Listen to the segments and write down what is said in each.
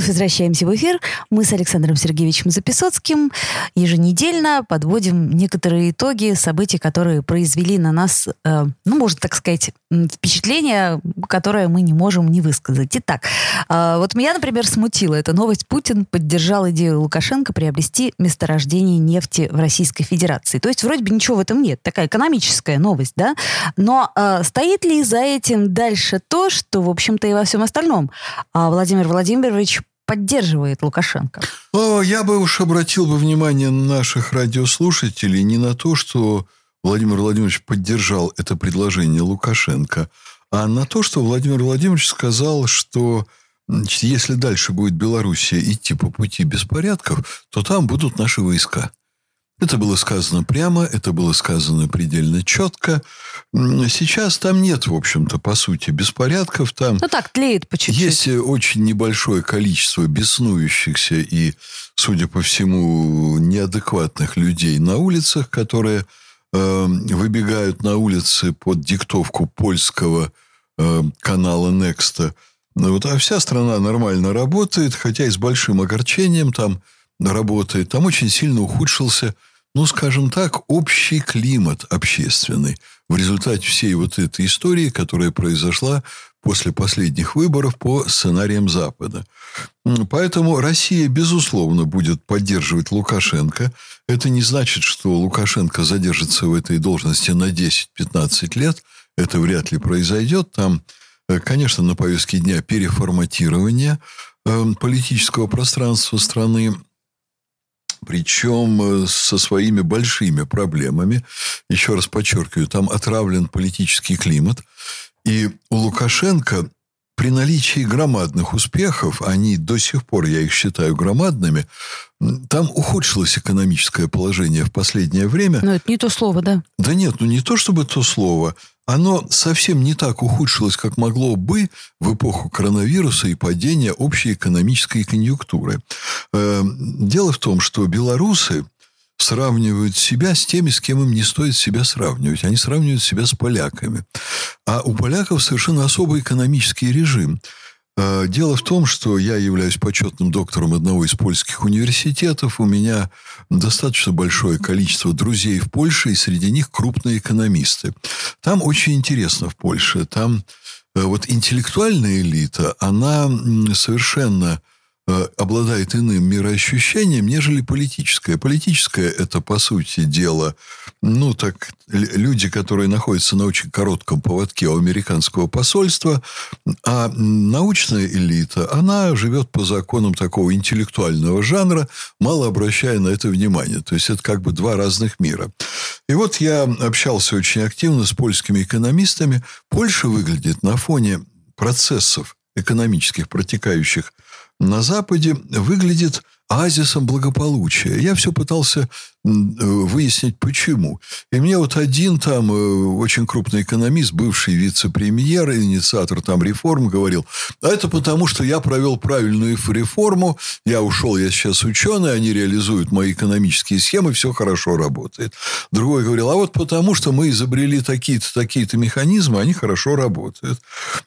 Вновь возвращаемся в эфир. Мы с Александром Сергеевичем Записоцким еженедельно подводим некоторые итоги событий, которые произвели на нас, э, ну, можно так сказать, впечатление, которое мы не можем не высказать. Итак, э, вот меня, например, смутила эта новость. Путин поддержал идею Лукашенко приобрести месторождение нефти в Российской Федерации. То есть вроде бы ничего в этом нет. Такая экономическая новость, да? Но э, стоит ли за этим дальше то, что, в общем-то, и во всем остальном а Владимир Владимирович поддерживает Лукашенко? О, я бы уж обратил бы внимание наших радиослушателей не на то, что Владимир Владимирович поддержал это предложение Лукашенко, а на то, что Владимир Владимирович сказал, что если дальше будет Белоруссия идти по пути беспорядков, то там будут наши войска. Это было сказано прямо, это было сказано предельно четко. Сейчас там нет, в общем-то, по сути, беспорядков. Там ну так, тлеет по чуть-чуть. Есть очень небольшое количество беснующихся и, судя по всему, неадекватных людей на улицах, которые э, выбегают на улицы под диктовку польского э, канала Некста. Ну вот, а вся страна нормально работает, хотя и с большим огорчением там работает. Там очень сильно ухудшился ну, скажем так, общий климат общественный в результате всей вот этой истории, которая произошла после последних выборов по сценариям Запада. Поэтому Россия, безусловно, будет поддерживать Лукашенко. Это не значит, что Лукашенко задержится в этой должности на 10-15 лет. Это вряд ли произойдет. Там, э, конечно, на повестке дня переформатирование э, политического пространства страны причем э, со своими большими проблемами. Еще раз подчеркиваю, там отравлен политический климат. И у Лукашенко при наличии громадных успехов, они до сих пор, я их считаю громадными, там ухудшилось экономическое положение в последнее время. Но это не то слово, да? Да нет, ну не то чтобы то слово оно совсем не так ухудшилось, как могло бы в эпоху коронавируса и падения общей экономической конъюнктуры. Эм, дело в том, что белорусы сравнивают себя с теми, с кем им не стоит себя сравнивать. Они сравнивают себя с поляками. А у поляков совершенно особый экономический режим – Э, дело в том, что я являюсь почетным доктором одного из польских университетов. У меня достаточно большое количество друзей в Польше, и среди них крупные экономисты. Там очень интересно в Польше. Там э, вот интеллектуальная элита, она совершенно обладает иным мироощущением, нежели политическое. Политическое – это, по сути дела, ну, так, люди, которые находятся на очень коротком поводке у американского посольства, а научная элита, она живет по законам такого интеллектуального жанра, мало обращая на это внимание. То есть, это как бы два разных мира. И вот я общался очень активно с польскими экономистами. Польша выглядит на фоне процессов экономических, протекающих на Западе выглядит оазисом благополучия. Я все пытался выяснить, почему. И мне вот один там э, очень крупный экономист, бывший вице-премьер, инициатор там реформ, говорил, а это потому, что я провел правильную реформу, я ушел, я сейчас ученый, они реализуют мои экономические схемы, все хорошо работает. Другой говорил, а вот потому, что мы изобрели такие-то, такие-то механизмы, они хорошо работают.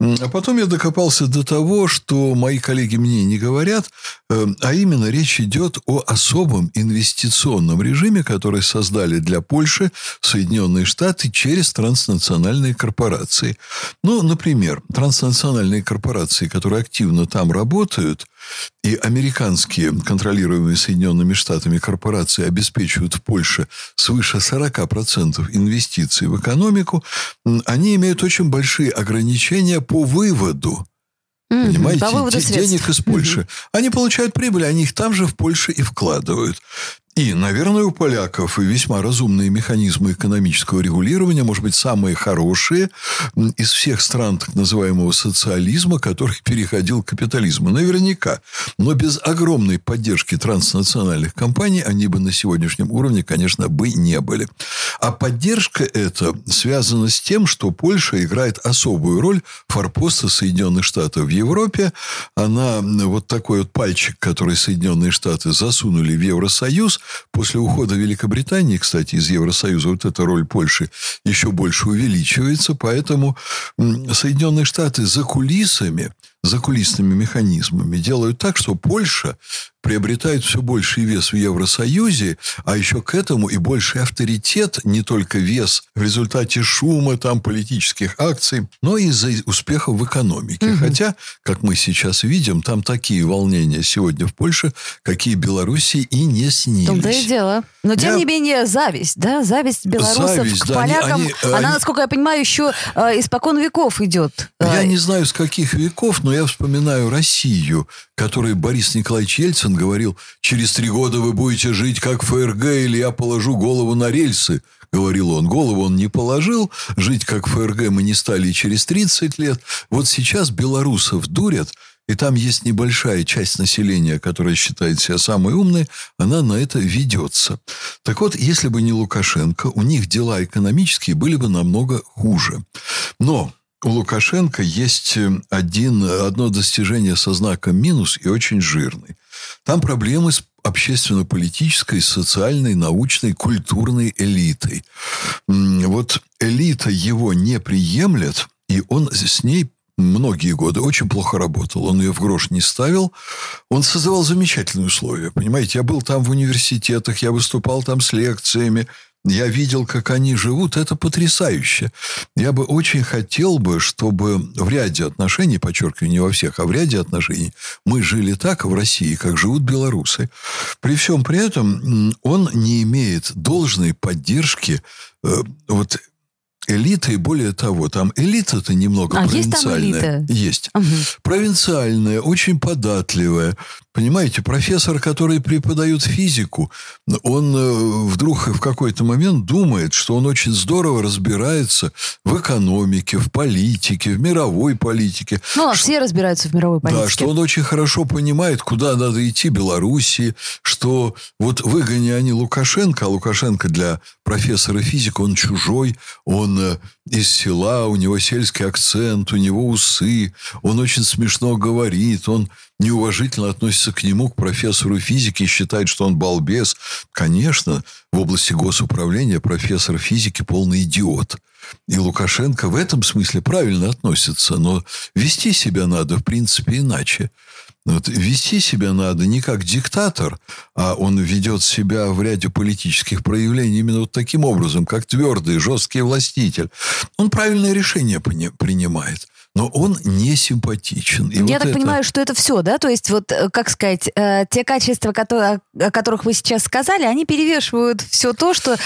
А потом я докопался до того, что мои коллеги мне не говорят, э, а именно речь идет о особом инвестиционном режиме, режиме, который создали для Польши Соединенные Штаты через транснациональные корпорации. Ну, например, транснациональные корпорации, которые активно там работают, и американские, контролируемые Соединенными Штатами корпорации обеспечивают в Польше свыше 40% инвестиций в экономику, они имеют очень большие ограничения по выводу. Понимаете, денег из Польши. Они получают прибыль, они их там же в Польше и вкладывают. И, наверное, у поляков весьма разумные механизмы экономического регулирования, может быть, самые хорошие из всех стран так называемого социализма, который переходил к капитализму. Наверняка. Но без огромной поддержки транснациональных компаний они бы на сегодняшнем уровне, конечно, бы не были. А поддержка эта связана с тем, что Польша играет особую роль форпоста Соединенных Штатов в Европе. Она вот такой вот пальчик, который Соединенные Штаты засунули в Евросоюз, После ухода Великобритании, кстати, из Евросоюза, вот эта роль Польши еще больше увеличивается. Поэтому Соединенные Штаты за кулисами закулисными механизмами делают так, что Польша приобретает все больший вес в Евросоюзе, а еще к этому и больший авторитет, не только вес в результате шума, там, политических акций, но и из-за успехов в экономике. Угу. Хотя, как мы сейчас видим, там такие волнения сегодня в Польше, какие Белоруссии и не снились. Том-то и дело. Но, тем я... не менее, зависть, да, зависть белорусов зависть, к да, полякам, они, она, они... насколько я понимаю, еще э, испокон веков идет. Я не знаю, с каких веков, но я вспоминаю Россию, которой Борис Николаевич Ельцин говорил, через три года вы будете жить как ФРГ, или я положу голову на рельсы, говорил он. Голову он не положил, жить как ФРГ мы не стали через 30 лет. Вот сейчас белорусов дурят, и там есть небольшая часть населения, которая считает себя самой умной, она на это ведется. Так вот, если бы не Лукашенко, у них дела экономические были бы намного хуже. Но у Лукашенко есть э, один, одно достижение со знаком минус и очень жирный. Там проблемы с общественно-политической, социальной, научной, культурной элитой. Вот элита его не приемлет, и он с ней многие годы очень плохо работал. Он ее в грош не ставил. Он создавал замечательные условия. Понимаете, я был там в университетах, я выступал там с лекциями. Я видел, как они живут, это потрясающе. Я бы очень хотел бы, чтобы в ряде отношений, подчеркиваю, не во всех, а в ряде отношений, мы жили так в России, как живут белорусы. При всем при этом он не имеет должной поддержки э, вот элита, и более того, там элита-то немного а провинциальная. Есть там элита? Есть. Угу. Провинциальная, очень податливая. Понимаете, профессор, который преподает физику, он э, вдруг в какой-то момент думает, что он очень здорово разбирается в экономике, в политике, в мировой политике. Ну, а что, все разбираются в мировой политике. Да, что он очень хорошо понимает, куда надо идти Белоруссии, что вот выгони они Лукашенко, а Лукашенко для профессора физика, он чужой, он э, из села, у него сельский акцент, у него усы, он очень смешно говорит, он неуважительно относится к нему, к профессору физики, считает, что он балбес. Конечно, в области госуправления профессор физики полный идиот. И Лукашенко в этом смысле правильно относится, но вести себя надо, в принципе, иначе. Вот вести себя надо не как диктатор, а он ведет себя в ряде политических проявлений именно вот таким образом, как твердый, жесткий властитель. Он правильное решение принимает но он не симпатичен. И Я вот так это... понимаю, что это все, да? То есть, вот, э, как сказать, э, те качества, которые, о которых вы сейчас сказали, они перевешивают все то, что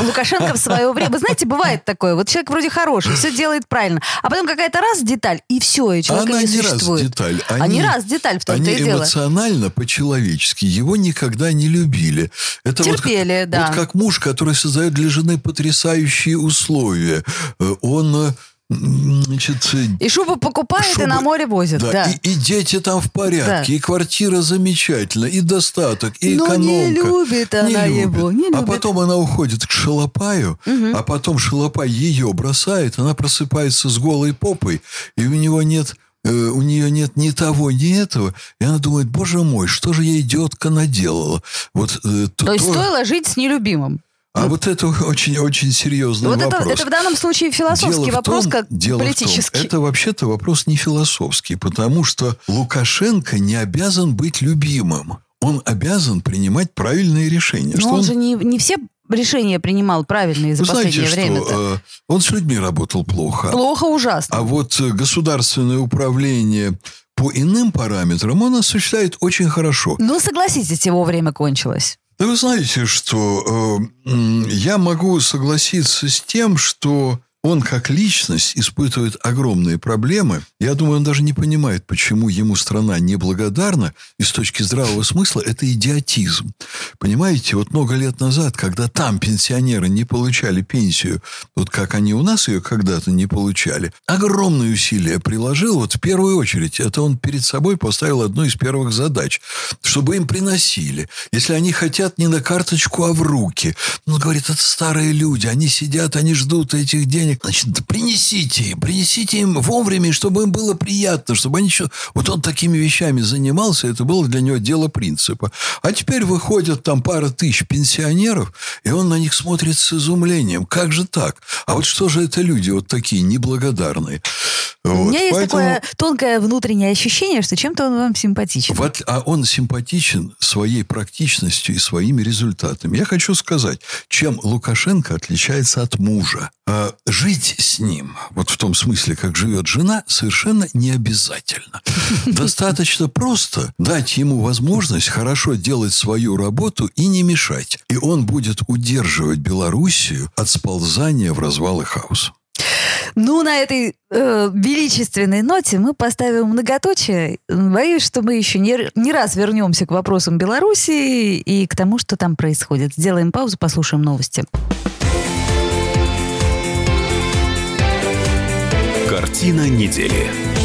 Лукашенко в свое время... Вы знаете, бывает такое. Вот человек вроде хороший, все делает правильно. А потом какая-то раз деталь, и все, и человека Она не, не существует. Раз деталь. Они, а не раз деталь том-то и дело. эмоционально, по-человечески его никогда не любили. Это Терпели, вот, да. Вот как муж, который создает для жены потрясающие условия. Э, он Значит, и шубу покупает, шубы, и на море возит. Да, да. И, и дети там в порядке, да. и квартира замечательная, и достаток, и Но экономка. не любит она не любит. его. Не любит. А потом она уходит к Шалопаю, угу. а потом Шалопай ее бросает, она просыпается с голой попой, и у него нет э, у нее нет ни того, ни этого, и она думает, боже мой, что же я идиотка наделала? Вот, э, то, то есть то... стоило жить с нелюбимым? А вот это очень-очень серьезный вот вопрос. Это, это в данном случае философский дело вопрос, том, как дело политический. том, это вообще-то вопрос не философский, потому что Лукашенко не обязан быть любимым. Он обязан принимать правильные решения. Но он, он же не, не все решения принимал правильные за Вы последнее знаете, время. Что, э, он с людьми работал плохо. Плохо, ужасно. А вот э, государственное управление по иным параметрам он осуществляет очень хорошо. Ну, согласитесь, его время кончилось. Да вы знаете, что э, я могу согласиться с тем, что он как личность испытывает огромные проблемы. Я думаю, он даже не понимает, почему ему страна неблагодарна. И с точки здравого смысла это идиотизм. Понимаете, вот много лет назад, когда там пенсионеры не получали пенсию, вот как они у нас ее когда-то не получали, огромные усилия приложил. Вот в первую очередь, это он перед собой поставил одну из первых задач, чтобы им приносили. Если они хотят не на карточку, а в руки. Он говорит, это старые люди, они сидят, они ждут этих денег. Значит, принесите принесите им вовремя, чтобы им было приятно, чтобы они еще... Вот он такими вещами занимался, это было для него дело принципа. А теперь выходят там пара тысяч пенсионеров, и он на них смотрит с изумлением. Как же так? А вот что же это люди вот такие неблагодарные? Вот. У меня есть Поэтому... такое тонкое внутреннее ощущение, что чем-то он вам симпатичен. Вот, а он симпатичен своей практичностью и своими результатами. Я хочу сказать, чем Лукашенко отличается от мужа. Жить с ним, вот в том смысле, как живет жена, совершенно не обязательно. Достаточно просто дать ему возможность хорошо делать свою работу и не мешать. И он будет удерживать Белоруссию от сползания в развал и хаос. Ну, на этой э, величественной ноте мы поставим многоточие. Боюсь, что мы еще не, не раз вернемся к вопросам Беларуси и к тому, что там происходит. Сделаем паузу, послушаем новости. Картина недели.